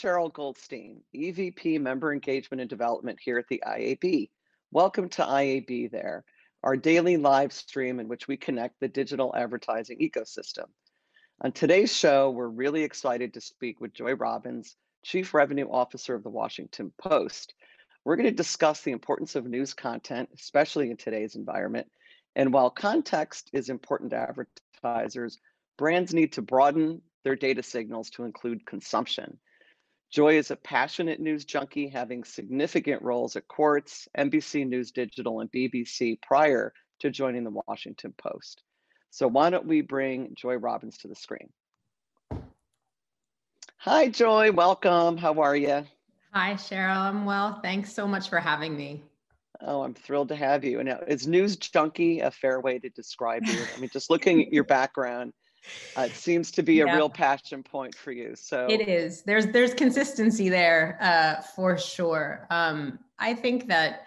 Cheryl Goldstein, EVP Member Engagement and Development here at the IAB. Welcome to IAB there, our daily live stream in which we connect the digital advertising ecosystem. On today's show, we're really excited to speak with Joy Robbins, Chief Revenue Officer of the Washington Post. We're going to discuss the importance of news content, especially in today's environment. And while context is important to advertisers, brands need to broaden their data signals to include consumption. Joy is a passionate news junkie, having significant roles at Quartz, NBC News Digital, and BBC prior to joining the Washington Post. So why don't we bring Joy Robbins to the screen? Hi, Joy. Welcome. How are you? Hi, Cheryl. I'm well. Thanks so much for having me. Oh, I'm thrilled to have you. And is news junkie a fair way to describe you? I mean, just looking at your background, uh, it seems to be a yeah. real passion point for you. So it is. There's there's consistency there uh, for sure. Um, I think that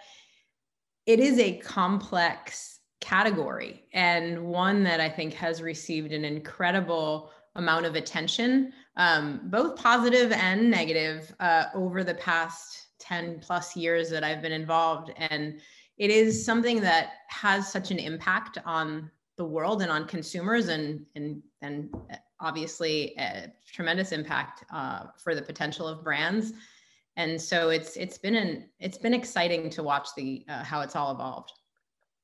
it is a complex category and one that I think has received an incredible amount of attention, um, both positive and negative, uh, over the past 10 plus years that I've been involved. And it is something that has such an impact on the world and on consumers and and and obviously a tremendous impact uh, for the potential of brands. And so it's it's been an it's been exciting to watch the uh, how it's all evolved.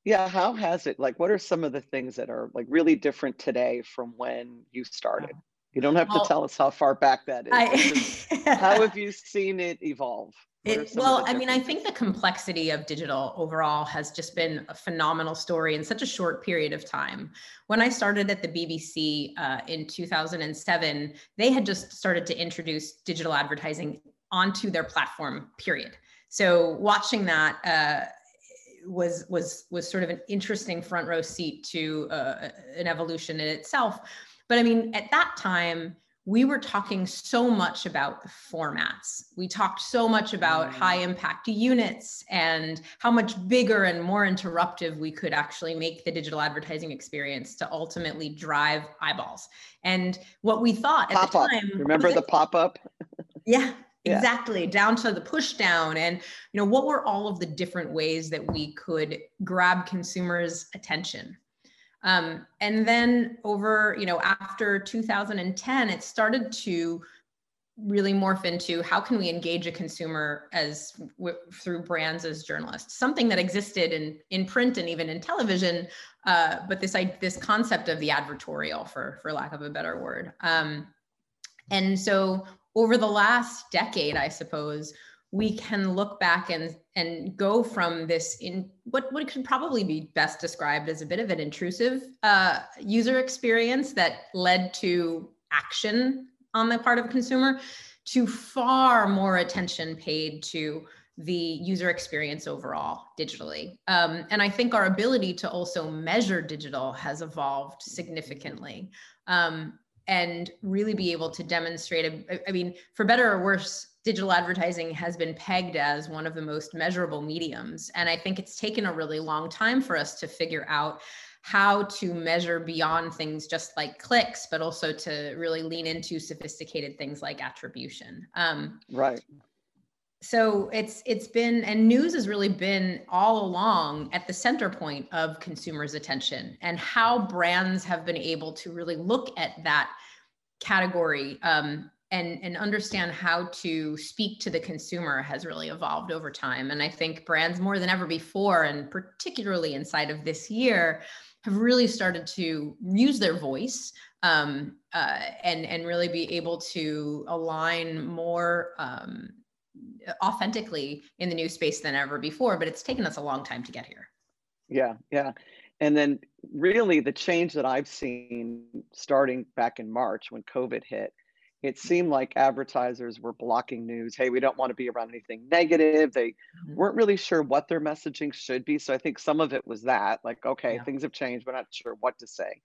Yeah how has it like what are some of the things that are like really different today from when you started? You don't have to tell us how far back that is. I, how have you seen it evolve it, well, I mean, I think the complexity of digital overall has just been a phenomenal story in such a short period of time. When I started at the BBC uh, in 2007, they had just started to introduce digital advertising onto their platform. Period. So watching that uh, was was was sort of an interesting front row seat to uh, an evolution in itself. But I mean, at that time, we were talking so much about the formats. We talked so much about mm. high impact units and how much bigger and more interruptive we could actually make the digital advertising experience to ultimately drive eyeballs. And what we thought pop at the time remember the pop up? yeah, exactly down to the push down and you know what were all of the different ways that we could grab consumers attention um, and then over, you know, after 2010, it started to really morph into how can we engage a consumer as w- through brands as journalists? Something that existed in in print and even in television uh, but this I, this concept of the advertorial for for lack of a better word. Um, and so over the last decade i suppose we can look back and and go from this in what what could probably be best described as a bit of an intrusive uh, user experience that led to action on the part of consumer to far more attention paid to the user experience overall digitally. Um, and I think our ability to also measure digital has evolved significantly. Um, and really be able to demonstrate, a, I mean, for better or worse, digital advertising has been pegged as one of the most measurable mediums. And I think it's taken a really long time for us to figure out how to measure beyond things just like clicks, but also to really lean into sophisticated things like attribution. Um, right. So it's it's been and news has really been all along at the center point of consumers' attention and how brands have been able to really look at that category um, and and understand how to speak to the consumer has really evolved over time. And i think brands more than ever before and particularly inside of this year have really started to use their voice um, uh, and and really be able to align more um, authentically in the new space than ever before. But it's taken us a long time to get here. Yeah yeah. And then really the change that i've seen starting back in march when covid hit it seemed like advertisers were blocking news. Hey, we don't want to be around anything negative. They mm-hmm. weren't really sure what their messaging should be. So I think some of it was that, like, okay, yeah. things have changed, we're not sure what to say.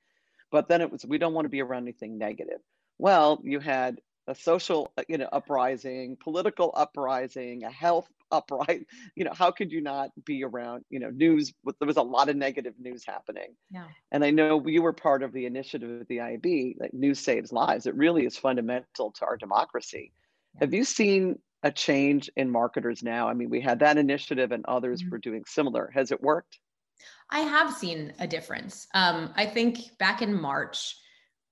But then it was, we don't want to be around anything negative. Well, you had a social, uh, you know, uprising, political uprising, a health upright you know how could you not be around you know news there was a lot of negative news happening yeah and i know you were part of the initiative of the iab like news saves lives it really is fundamental to our democracy Have you seen a change in marketers now? I mean, we had that initiative and others mm-hmm. were doing similar. Has it worked? I have seen a difference. Um, I think back in March,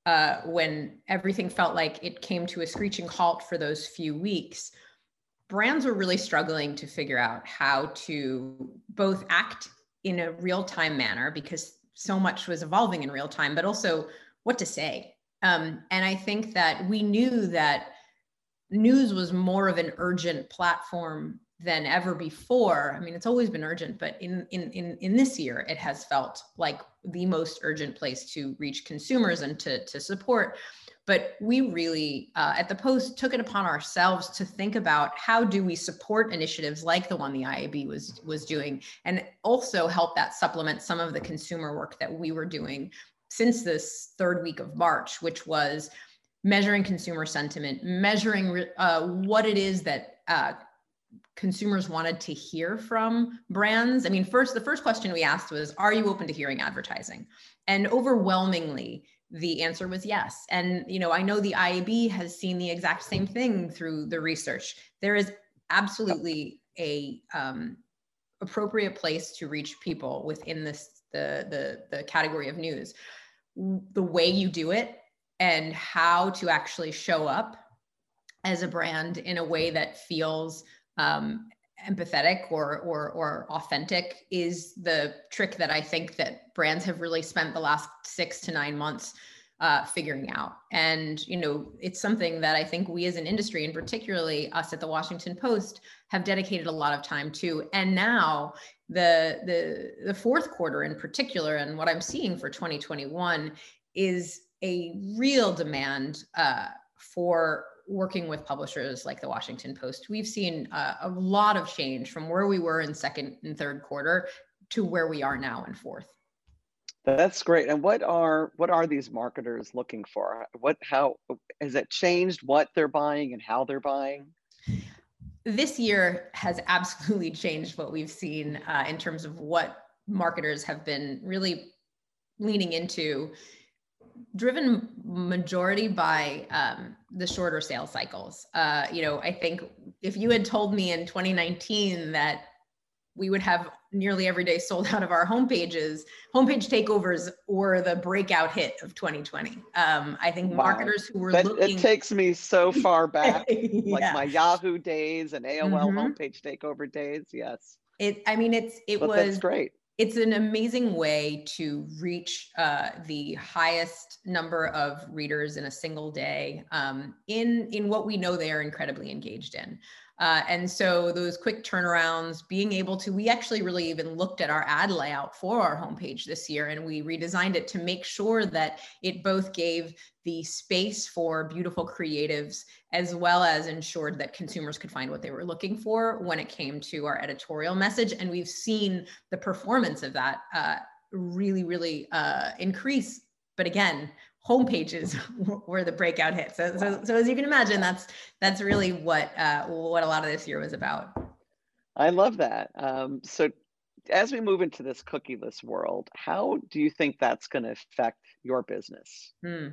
uh, when everything felt like it came to a screeching halt for those few weeks, brands were really struggling to figure out how to both act in a real time manner because so much was evolving in real time, but also what to say. Um, and I think that we knew that news was more of an urgent platform than ever before. I mean, it's always been urgent, but in in in in this year, it has felt like the most urgent place to reach consumers and to to support. But we really, uh, at the Post, took it upon ourselves to think about how do we support initiatives like the one the IAB was was doing, and also help that supplement some of the consumer work that we were doing since this third week of March, which was measuring consumer sentiment, measuring uh, what it is that uh, consumers wanted to hear from brands. I mean, first, the first question we asked was, Are you open to hearing advertising? And overwhelmingly, the answer was yes. And, you know, I know the IAB has seen the exact same thing through the research. There is absolutely a um, appropriate place to reach people within this the the the category of news the way you do it and how to actually show up as a brand in a way that feels um, empathetic or, or or authentic is the trick that I think that brands have really spent the last six to nine months uh, figuring out. And you know, it's something that I think we as an industry, and particularly us at the Washington Post, have dedicated a lot of time to. And now the the the fourth quarter in particular, and what I'm seeing for 2021 is a real demand uh, for working with publishers like the Washington Post. We've seen uh, a lot of change from where we were in second and third quarter to where we are now in fourth. That's great. And what are what are these marketers looking for? What how has it changed what they're buying and how they're buying? This year has absolutely changed what we've seen uh, in terms of what marketers have been really leaning into driven majority by um, the shorter sales cycles. Uh, you know, I think if you had told me in 2019 that we would have nearly every day sold out of our homepages, homepage takeovers were the breakout hit of 2020. Um, I think wow. marketers who were that, looking. It takes me so far back, yeah. like my Yahoo days and AOL mm-hmm. homepage takeover days. Yes. It. I mean, it's it but was great it's an amazing way to reach uh, the highest number of readers in a single day um, in in what we know they are incredibly engaged in. Uh, and so those quick turnarounds, being able to, we actually really even looked at our ad layout for our homepage this year and we redesigned it to make sure that it both gave the space for beautiful creatives as well as ensured that consumers could find what they were looking for when it came to our editorial message. And we've seen the performance of that uh, really, really uh, increase. But again, homepages were the breakout hits. So, so, so, as you can imagine, that's that's really what uh, what a lot of this year was about. I love that. Um, so as we move into this cookieless world, how do you think that's going to affect your business? Hmm.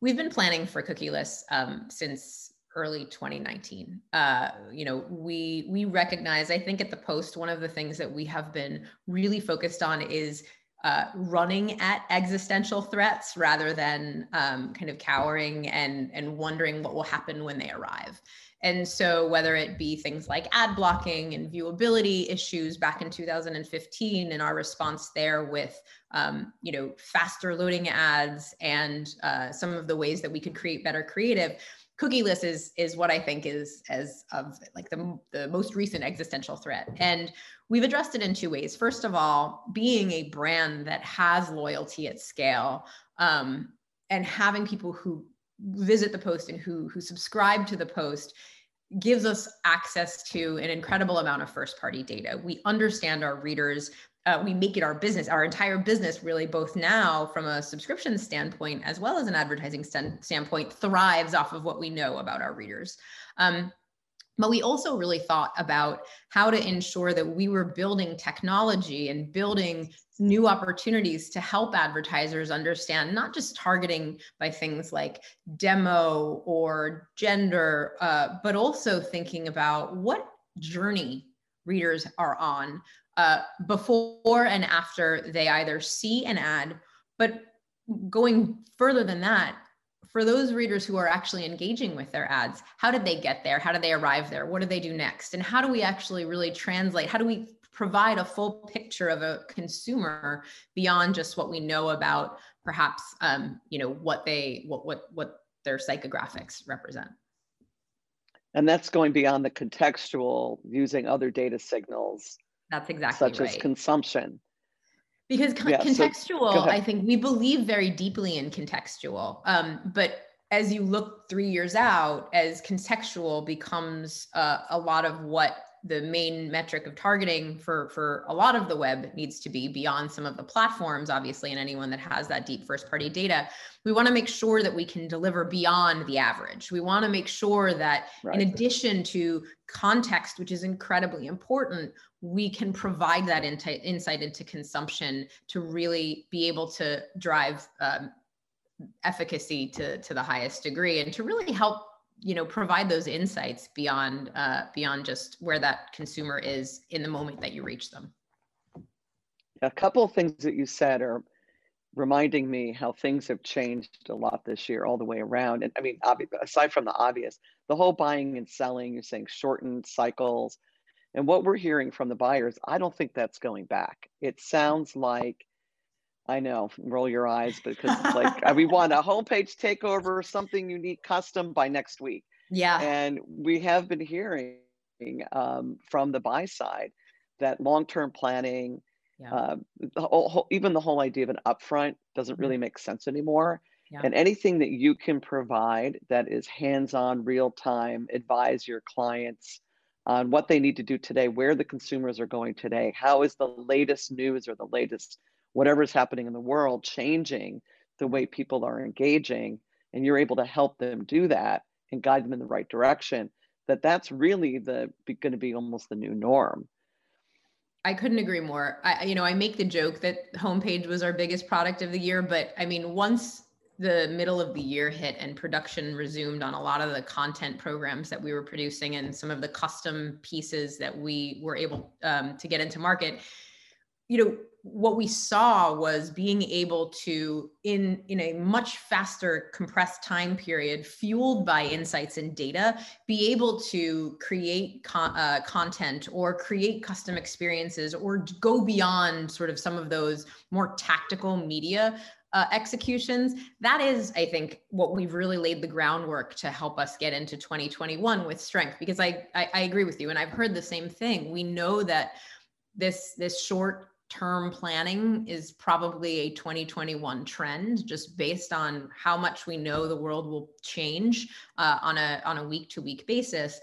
We've been planning for cookieless um, since early 2019 uh, you know we we recognize i think at the post one of the things that we have been really focused on is uh, running at existential threats rather than um, kind of cowering and and wondering what will happen when they arrive. And so, whether it be things like ad blocking and viewability issues back in 2015, and our response there with, um, you know, faster loading ads and uh, some of the ways that we could create better creative, cookieless is is what I think is as of like the the most recent existential threat. And we've addressed it in two ways. First of all, being a brand that has loyalty at scale, um, and having people who visit the post and who who subscribe to the post gives us access to an incredible amount of first party data. We understand our readers uh, we make it our business, our entire business really both now from a subscription standpoint as well as an advertising st- standpoint thrives off of what we know about our readers. Um, but we also really thought about how to ensure that we were building technology and building new opportunities to help advertisers understand not just targeting by things like demo or gender, uh, but also thinking about what journey readers are on uh, before and after they either see an ad, but going further than that, for those readers who are actually engaging with their ads, how did they get there? How did they arrive there? What do they do next? And how do we actually really translate? How do we provide a full picture of a consumer beyond just what we know about perhaps um, you know what they what what what their psychographics represent? And that's going beyond the contextual, using other data signals. That's exactly such right. as consumption because con- yeah, contextual so, i think we believe very deeply in contextual um, but as you look three years out as contextual becomes uh, a lot of what the main metric of targeting for for a lot of the web needs to be beyond some of the platforms obviously and anyone that has that deep first party data we want to make sure that we can deliver beyond the average we want to make sure that right. in addition to context which is incredibly important we can provide that insight into consumption to really be able to drive um, efficacy to, to the highest degree and to really help you know provide those insights beyond uh, beyond just where that consumer is in the moment that you reach them. A couple of things that you said are reminding me how things have changed a lot this year all the way around. And i mean aside from the obvious the whole buying and selling you're saying shortened cycles and what we're hearing from the buyers i don't think that's going back it sounds like I know, roll your eyes because it's like uh, we want a homepage takeover, something unique, custom by next week. Yeah. And we have been hearing um, from the buy side that long-term planning, yeah. uh, the whole, even the whole idea of an upfront doesn't mm-hmm. really make sense anymore. Yeah. And anything that you can provide that is hands-on, real-time, advise your clients on what they need to do today, where the consumers are going today, how is the latest news or the latest whatever's happening in the world changing the way people are engaging and you're able to help them do that and guide them in the right direction that that's really the going to be almost the new norm I couldn't agree more. I, you know, I make the joke that homepage was our biggest product of the year, but I mean, once the middle of the year hit and production resumed on a lot of the content programs that we were producing and some of the custom pieces that we were able um, to get into market, you know, what we saw was being able to in in a much faster compressed time period fueled by insights and data be able to create con- uh, content or create custom experiences or go beyond sort of some of those more tactical media uh, executions. That is i think what we've really laid the groundwork to help us get into 2021 with strength because I, I i agree with you and i've heard the same thing. We know that this this short term planning is probably a 2021 trend just based on how much we know the world will change uh, on a on a week to week basis.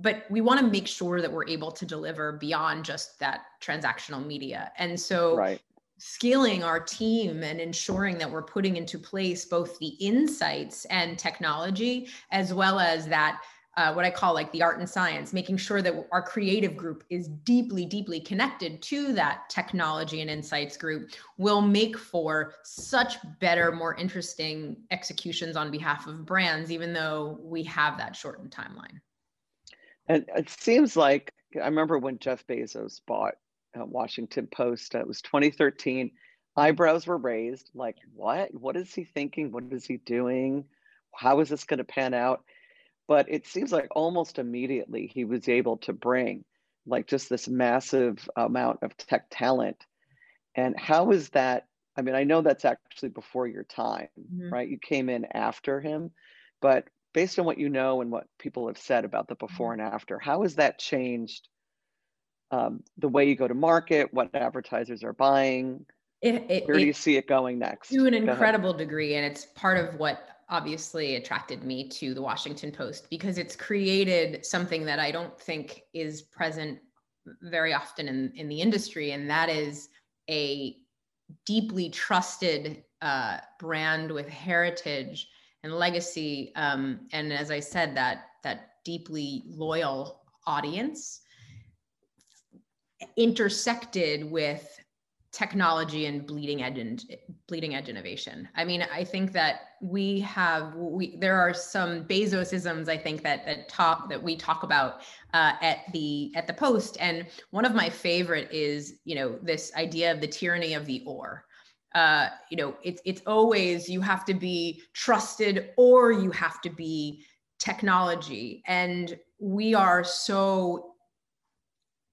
But we want to make sure that we're able to deliver beyond just that transactional media. And so right. Scaling our team and ensuring that we're putting into place both the insights and technology as well as that uh, what I call like the art and science, making sure that our creative group is deeply, deeply connected to that technology and insights group will make for such better, more interesting executions on behalf of brands, even though we have that shortened timeline. And it seems like I remember when Jeff Bezos bought uh, Washington Post, it was 2013. Eyebrows were raised like, what? What is he thinking? What is he doing? How is this going to pan out? but it seems like almost immediately he was able to bring like just this massive amount of tech talent and how is that i mean i know that's actually before your time mm-hmm. right you came in after him but based on what you know and what people have said about the before mm-hmm. and after how has that changed um, the way you go to market what advertisers are buying. It, it, where do you see it going next? to an incredible degree and it's part of what obviously attracted me to the Washington Post because it's created something that I don't think is present very often in, in the industry, and that is a deeply trusted uh, brand with heritage and legacy. Um, and as I said, that that deeply loyal audience intersected with technology and bleeding edge and bleeding edge innovation. I mean, I think that we have we there are some Bezosisms I think that that talk that we talk about uh, at the at the post, and one of my favorite is you know this idea of the tyranny of the or. Uh, you know, it's it's always you have to be trusted or you have to be technology, and we are so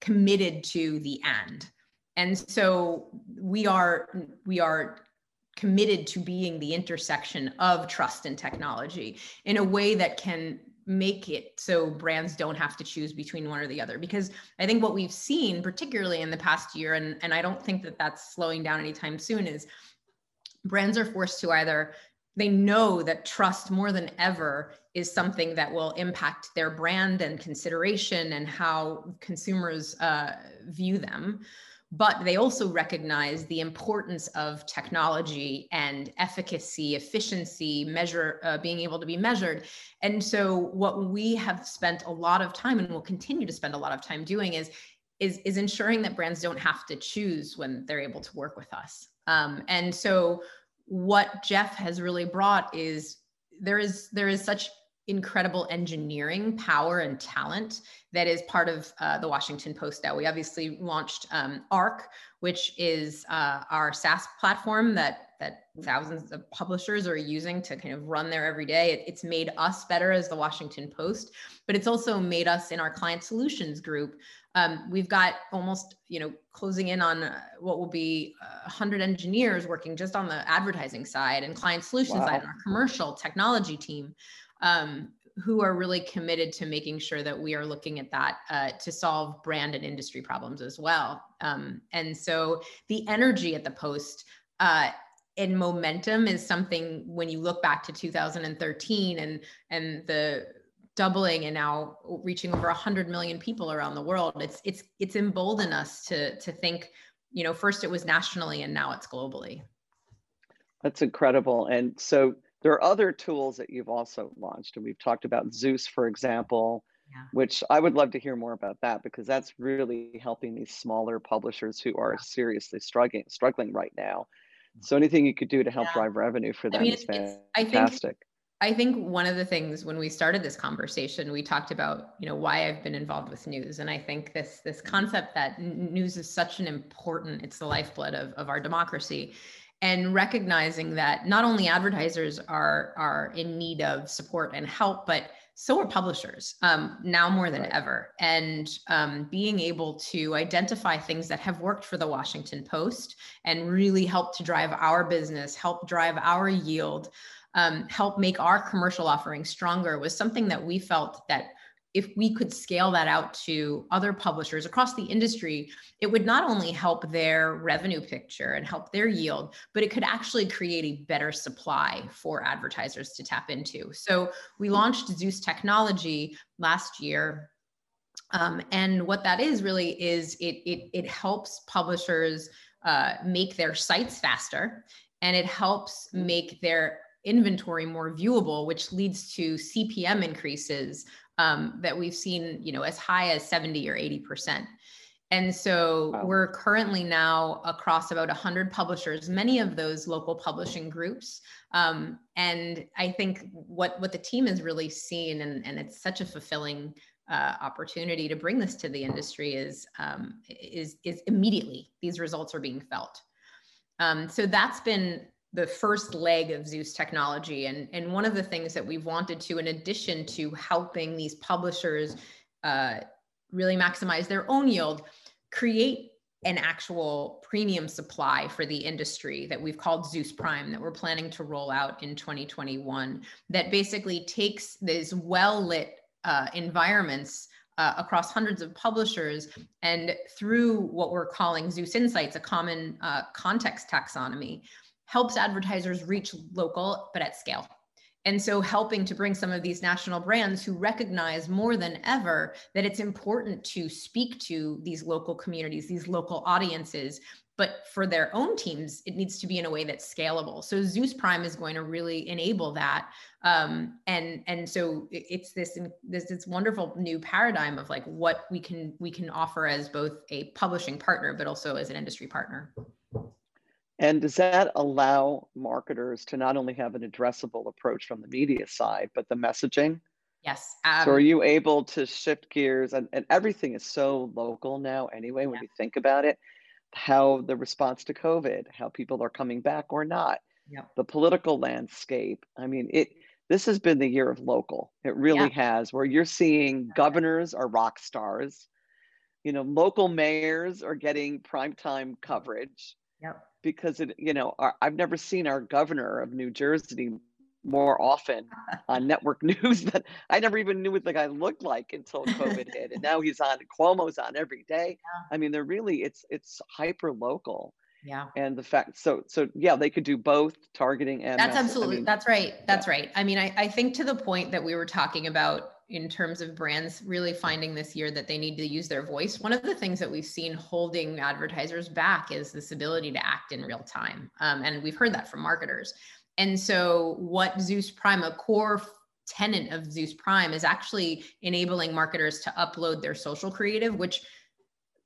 committed to the end. And so we are we are committed to being the intersection of trust and technology in a way that can make it so brands don't have to choose between one or the other. Because i think what we've seen particularly in the past year and, and i don't think that that's slowing down anytime soon is brands are forced to either they know that trust more than ever is something that will impact their brand and consideration and how consumers uh, view them. But they also recognize the importance of technology and efficacy efficiency measure uh, being able to be measured. And so what we have spent a lot of time and will continue to spend a lot of time doing is is, is ensuring that brands don't have to choose when they're able to work with us. Um, and so what jeff has really brought is there is there is such incredible engineering power and talent that is part of uh, the Washington Post now. We obviously launched um, ARC, which is uh, our SaaS platform that that thousands of publishers are using to kind of run there every day. It, it's made us better as the Washington Post, but it's also made us in our client solutions group. Um, we've got almost, you know, closing in on uh, what will be 100 engineers working just on the advertising side and client solutions wow. side, and our commercial technology team um, who are really committed to making sure that we are looking at that uh, to solve brand and industry problems as well. Um, and so the energy at the Post uh, and momentum is something when you look back to 2013 and and the doubling and now reaching over 100 million people around the world it's it's it's emboldened us to to think you know first it was nationally and now it's globally that's incredible and so there are other tools that you've also launched, and we've talked about Zeus, for example, yeah. which I would love to hear more about that because that's really helping these smaller publishers who are seriously struggling struggling right now. Mm-hmm. So anything you could do to help yeah. drive revenue for them I mean, is fantastic. I think, I think one of the things when we started this conversation, we talked about, you know, why I've been involved with news. And I think this this mm-hmm. concept that news is such an important, it's the lifeblood of, of our democracy and recognizing that not only advertisers are are in need of support and help but so are publishers um, now more than right. ever and um, being able to identify things that have worked for the washington post and really help to drive our business help drive our yield um, help make our commercial offering stronger was something that we felt that if we could scale that out to other publishers across the industry, it would not only help their revenue picture and help their yield, but it could actually create a better supply for advertisers to tap into. So we launched Zeus technology last year. Um, and what that is really is it, it, it helps publishers uh, make their sites faster and it helps make their inventory more viewable, which leads to CPM increases um, that we've seen, you know, as high as 70 or 80%. And so wow. we're currently now across about 100 publishers, many of those local publishing groups. Um, and I think what, what the team has really seen, and, and it's such a fulfilling uh, opportunity to bring this to the industry, is, um, is, is immediately these results are being felt. Um, so that's been the first leg of Zeus technology. And, and one of the things that we've wanted to, in addition to helping these publishers uh, really maximize their own yield, create an actual premium supply for the industry that we've called Zeus Prime that we're planning to roll out in 2021 that basically takes these well lit uh, environments uh, across hundreds of publishers and through what we're calling Zeus Insights, a common uh, context taxonomy, helps advertisers reach local but at scale. And so helping to bring some of these national brands who recognize more than ever that it's important to speak to these local communities, these local audiences but for their own teams, it needs to be in a way that's scalable. So Zeus Prime is going to really enable that. Um, and and so it's this this this wonderful new paradigm of like what we can we can offer as both a publishing partner, but also as an industry partner. And does that allow marketers to not only have an addressable approach from the media side, but the messaging? Yes. Um, so are you able to shift gears? And, and everything is so local now, anyway, when yeah. you think about it how the response to COVID, how people are coming back or not, yeah. the political landscape. I mean, it. This has been the year of local. It really yeah. has, where you're seeing governors are rock stars. You know, local mayors are getting primetime coverage. Yep. Because it, you know, our, I've never seen our governor of New Jersey more often on network news that I never even knew what the guy looked like until COVID hit. And now he's on Cuomo's on every day. Yeah. I mean, they're really it's it's hyper local. Yeah. And the fact so so yeah, they could do both targeting and that's absolutely I mean, that's right. That's yeah. right. I mean, I, I think to the point that we were talking about in terms of brands really finding this year that they need to use their voice. One of the things that we've seen holding advertisers back is this ability to act in real time. Um, and we've heard that from marketers. And so, what Zeus Prime, a core tenant of Zeus Prime, is actually enabling marketers to upload their social creative, which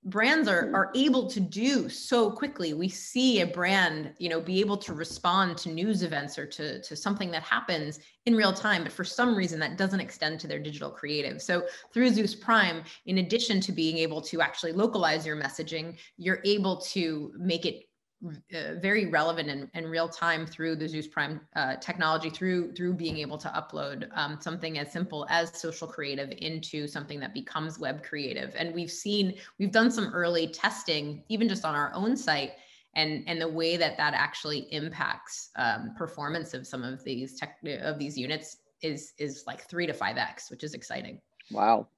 brands are mm-hmm. are able to do so quickly. We see a brand you know be able to respond to news events or to to something that happens in real time but for some reason that doesn't extend to their digital creative. So through zeus prime in addition to being able to actually localize your messaging you're able to make it uh, very relevant and, and real time through the Zeus Prime uh, technology, through through being able to upload um, something as simple as social creative into something that becomes web creative. And we've seen we've done some early testing, even just on our own site, and and the way that that actually impacts um, performance of some of these tech of these units is is like three to five x, which is exciting. Wow.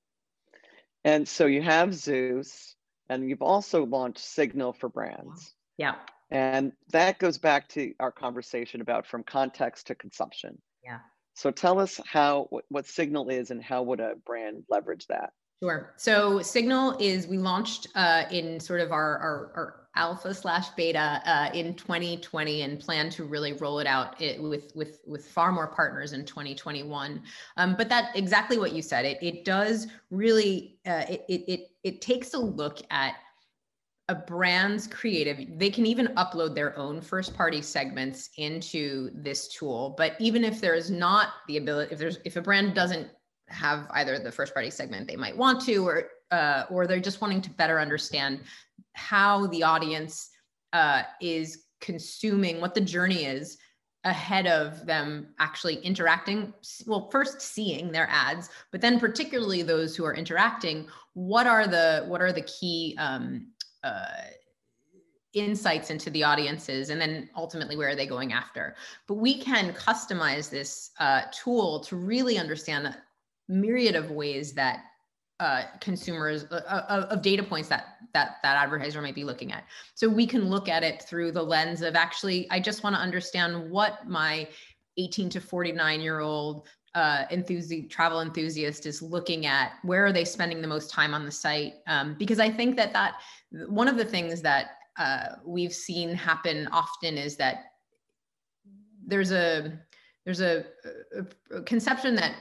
And so you have Zeus, and you've also launched Signal for brands. Yeah. And that goes back to our conversation about from context to consumption. Yeah. So tell us how what, Signal is and how would a brand leverage that? Sure. So Signal is we launched uh, in sort of our, our, our alpha slash beta uh, in 2020 and plan to really roll it out it, with with with far more partners in 2021. Um, but that exactly what you said. It it does really uh, it, it it it takes a look at a brand's creative they can even upload their own first party segments into this tool. But even if there's not the ability if there's if a brand doesn't have either the first party segment they might want to or uh, or they're just wanting to better understand how the audience uh, is consuming what the journey is ahead of them actually interacting well first seeing their ads but then particularly those who are interacting what are the what are the key um, uh, insights into the audiences and then ultimately where are they going after? But we can customize this uh, tool to really understand a myriad of ways that uh, consumers uh, uh of data points that that that advertiser might be looking at. So we can look at it through the lens of actually i just want to understand what my 18 to 49 year old uh, enthusi- travel enthusiast is looking at where are they spending the most time on the site um, because i think that that one of the things that uh, we've seen happen often is that there's a there's a, a, a, conception that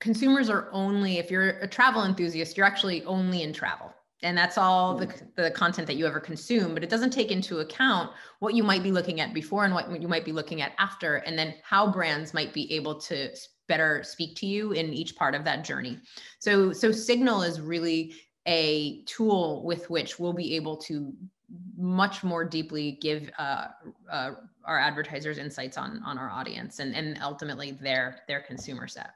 consumers are only if you're a travel enthusiast you're actually only in travel and that's all the, mm. the content that you ever consume but it doesn't take into account what you might be looking at before and what you might be looking at after and then how brands might be able to better speak to you in each part of that journey. So so signal is really a tool with which we'll be able to much more deeply give uh, uh, our advertisers insights on on our audience and and ultimately their their consumer set.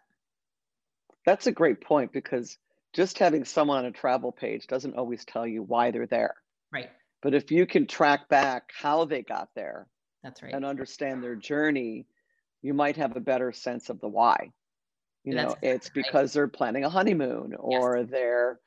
That's a great point because just having someone on a travel page doesn't always tell you why they're there. Right. But if you can track back how they got there that's right. and understand their journey you might have a better sense of the why you know exactly it's because right. they're planning a honeymoon or yes. they're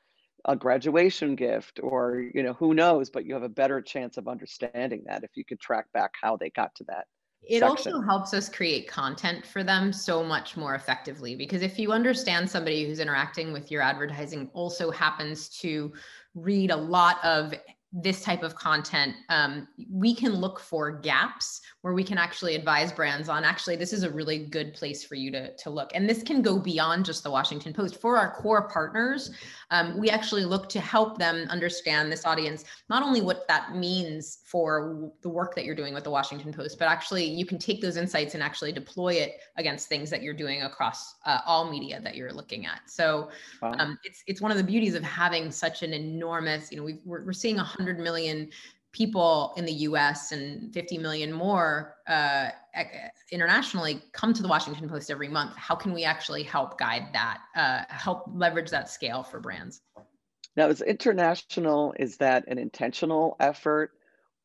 a graduation gift or you know who knows but you have a better chance of understanding that if you could track back how they got to that it section. also helps us create content for them so much more effectively because if you understand somebody who's interacting with your advertising also happens to read a lot of this type of content, um, we can look for gaps where we can actually advise brands on actually, this is a really good place for you to, to look. And this can go beyond just the Washington Post. For our core partners, um, we actually look to help them understand this audience, not only what that means for the work that you're doing with the Washington Post, but actually you can take those insights and actually deploy it against things that you're doing across uh, all media that you're looking at. So um, it's, it's one of the beauties of having such an enormous, you know, we are we're seeing 100 million people in the US and 50 million more uh, internationally come to the Washington Post every month. How can we actually help guide that, uh, help leverage that scale for brands? Now, is international, is that an intentional effort?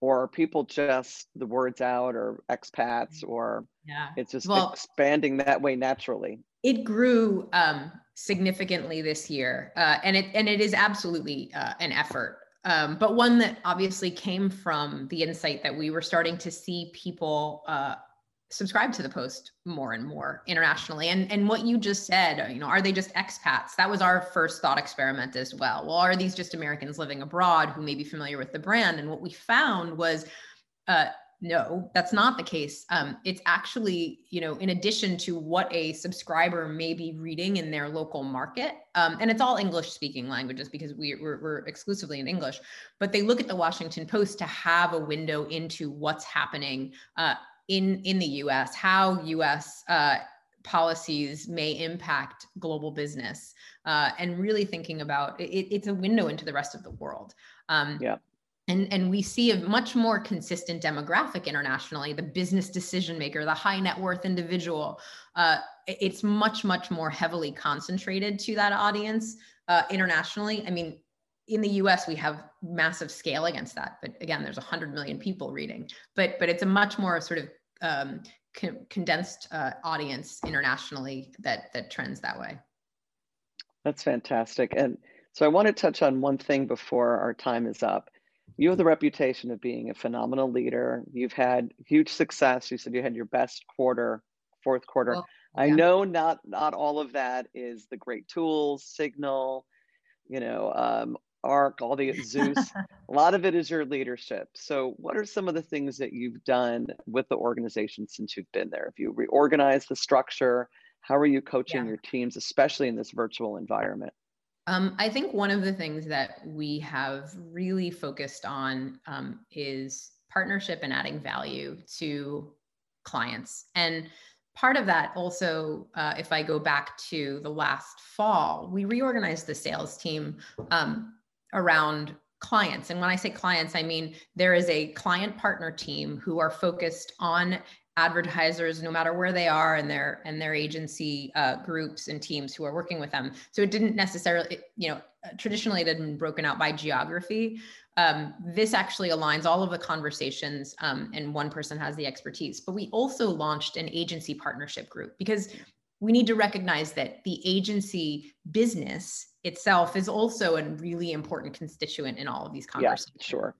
Or are people just the words out or expats or yeah. it's just well, expanding that way naturally? It grew um, significantly this year. Uh, and it and it is absolutely uh, an effort um, but one that obviously came from the insight that we were starting to see people uh, subscribe to the post more and more internationally. And and what you just said you know are they just expats? That was our first thought experiment as well. Well are these just americans living abroad who may be familiar with the brand? And what we found was uh, no that's not the case. Um, it's actually you know in addition to what a subscriber may be reading in their local market um, and it's all english speaking languages because we, we're, we're exclusively in english but they look at the washington post to have a window into what's happening uh, in in the us how us uh, policies may impact global business uh, and really thinking about it, it's a window into the rest of the world. Um, yeah and, and we see a much more consistent demographic internationally the business decision maker the high net worth individual uh, it's much much more heavily concentrated to that audience uh, internationally. I mean in the us we have massive scale against that but again there's 100 million people reading. But but it's a much more sort of um, con- condensed uh, audience internationally that that trends that way. That's fantastic. And so i want to touch on one thing before our time is up you have the reputation of being a phenomenal leader. You've had huge success. You said you had your best quarter, fourth quarter. Well, yeah. I know not not all of that is the great tools, Signal, you know, um, Arc, all the Zeus. a lot of it is your leadership. So, what are some of the things that you've done with the organization since you've been there? Have you reorganized the structure? How are you coaching yeah. your teams, especially in this virtual environment? Um, I think one of the things that we have really focused on um, is partnership and adding value to clients. And part of that also, uh, if I go back to the last fall, we reorganized the sales team um, around clients. And when I say clients, I mean there is a client partner team who are focused on advertisers no matter where they are and their and their agency uh, groups and teams who are working with them. So it didn't necessarily you know traditionally it had been broken out by geography. Um, this actually aligns all of the conversations um, and one person has the expertise. But we also launched an agency partnership group because we need to recognize that the agency business itself is also a really important constituent in all of these conversations yeah, sure.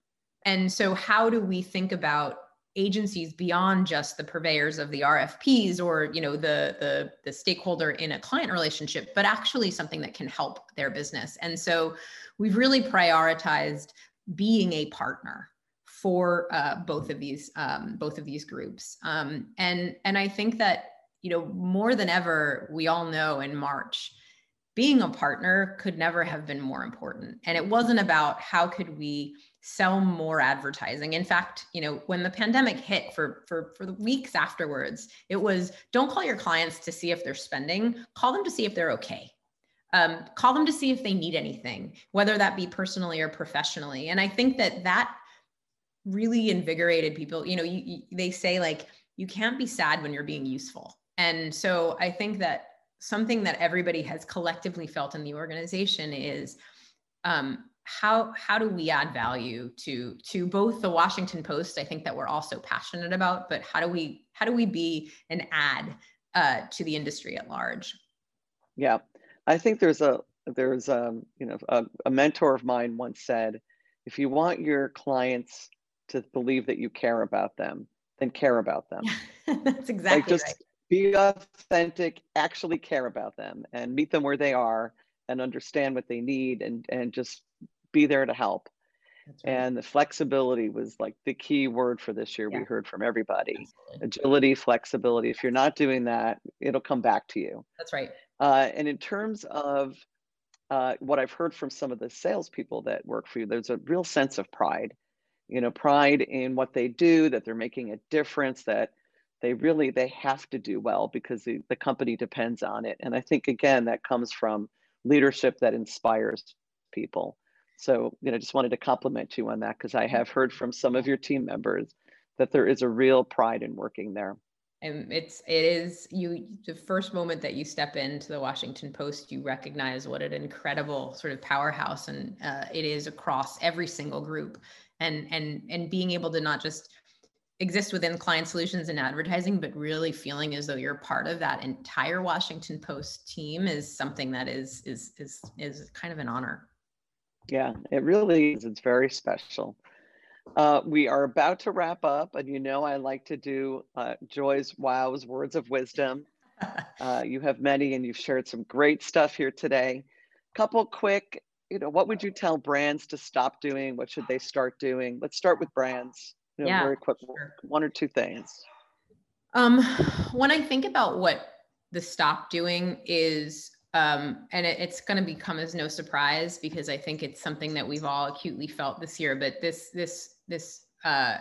and so how do we think about agencies beyond just the purveyors of the RFPs or you know the, the the stakeholder in a client relationship, but actually something that can help their business. And so we've really prioritized being a partner for uh, both of these um, both of these groups. Um, and and I think that you know more than ever, we all know in March being a partner could never have been more important. And it wasn't about how could we sell more advertising. In fact, you know, when the pandemic hit for for for the weeks afterwards, it was don't call your clients to see if they're spending, call them to see if they're okay. Um, call them to see if they need anything, whether that be personally or professionally. And I think that that really invigorated people. You know, you, you, they say like you can't be sad when you're being useful. And so I think that something that everybody has collectively felt in the organization is um, how how do we add value to to both the Washington Post? I think that we're also passionate about, but how do we how do we be an ad uh, to the industry at large? Yeah, I think there's a there's a you know a, a mentor of mine once said, if you want your clients to believe that you care about them, then care about them. That's exactly like just right. Be authentic, actually care about them, and meet them where they are, and understand what they need, and and just be there to help. Right. And the flexibility was like the key word for this year. Yeah. We heard from everybody Absolutely. agility, flexibility. If you're not doing that, it'll come back to you. That's right. Uh, and in terms of uh, what I've heard from some of the salespeople that work for you, there's a real sense of pride. You know, pride in what they do, that they're making a difference, that they really they have to do well because the, the company depends on it. And I think again that comes from leadership that inspires people. So, you know, just wanted to compliment you on that because I have heard from some of your team members that there is a real pride in working there. And it's it is you the first moment that you step into the Washington Post, you recognize what an incredible sort of powerhouse and uh, it is across every single group, and and and being able to not just exist within client solutions and advertising, but really feeling as though you're part of that entire Washington Post team is something that is is is is kind of an honor. Yeah, it really is. It's very special. Uh, we are about to wrap up, and you know I like to do uh, Joy's Wow's words of wisdom. Uh, you have many, and you've shared some great stuff here today. Couple quick, you know, what would you tell brands to stop doing? What should they start doing? Let's start with brands. You know, yeah, very quick, sure. one or two things. Um, when I think about what the stop doing is um, and it, it's going to become as no surprise because I think it's something that we've all acutely felt this year. But this this this uh,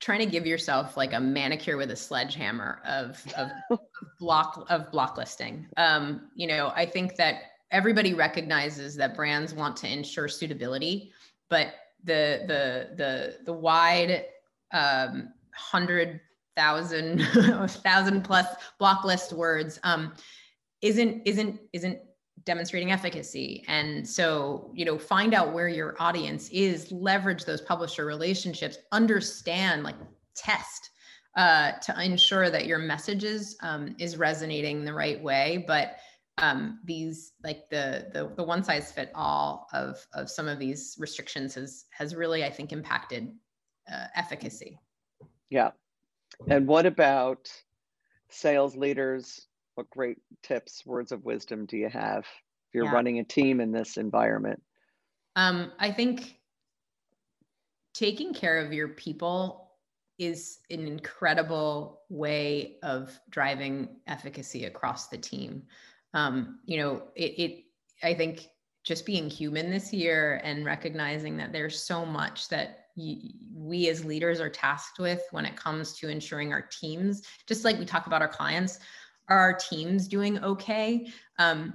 trying to give yourself like a manicure with a sledgehammer of of, of block of block listing. Um, you know, I think that everybody recognizes that brands want to ensure suitability, but the the the the wide um, hundred thousand thousand plus block list words um, isn't isn't isn't demonstrating efficacy. And so you know find out where your audience is leverage those publisher relationships understand like test uh, to ensure that your messages um, is resonating the right way. But um, these like the, the the one size fit all of of some of these restrictions has has really i think impacted uh, efficacy. Yeah. And what about sales leaders what great tips, words of wisdom do you have if you're yeah. running a team in this environment? Um, I think taking care of your people is an incredible way of driving efficacy across the team. Um, you know, it, it, I think just being human this year and recognizing that there's so much that we as leaders are tasked with when it comes to ensuring our teams, just like we talk about our clients, are our teams doing okay? Um,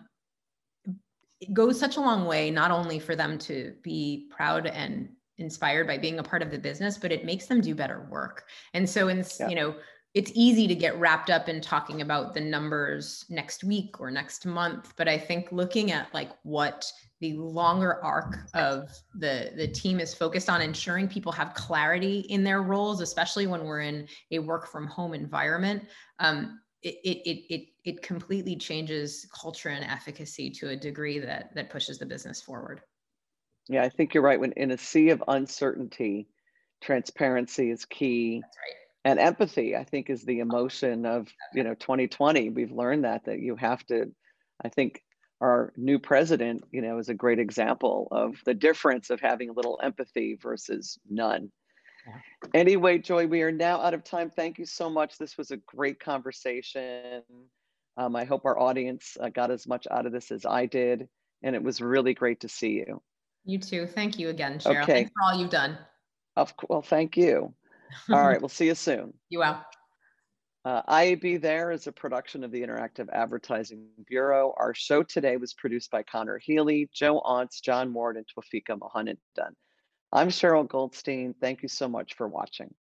it goes such a long way, not only for them to be proud and inspired by being a part of the business, but it makes them do better work. And so, in yeah. you know, it's easy to get wrapped up in talking about the numbers next week or next month but i think looking at like what the longer arc of the the team is focused on ensuring people have clarity in their roles especially when we're in a work from home environment um, it, it, it, it completely changes culture and efficacy to a degree that, that pushes the business forward. Yeah, I think you're right. When in a sea of uncertainty, transparency is key. Right. And empathy, I think, is the emotion of you know 2020. We've learned that that you have to. I think our new president, you know, is a great example of the difference of having a little empathy versus none. Anyway, Joy, we are now out of time. Thank you so much. This was a great conversation. Um, I hope our audience uh, got as much out of this as I did, and it was really great to see you. You too. Thank you again, Cheryl. Okay. Thanks for all you've done. Of well, thank you. All right, we'll see you soon. You will. Uh, IAB There is a production of the Interactive Advertising Bureau. Our show today was produced by Connor Healy, Joe Ontz, John Ward, and Twafika Mohanan Dunn. I'm Cheryl Goldstein. Thank you so much for watching.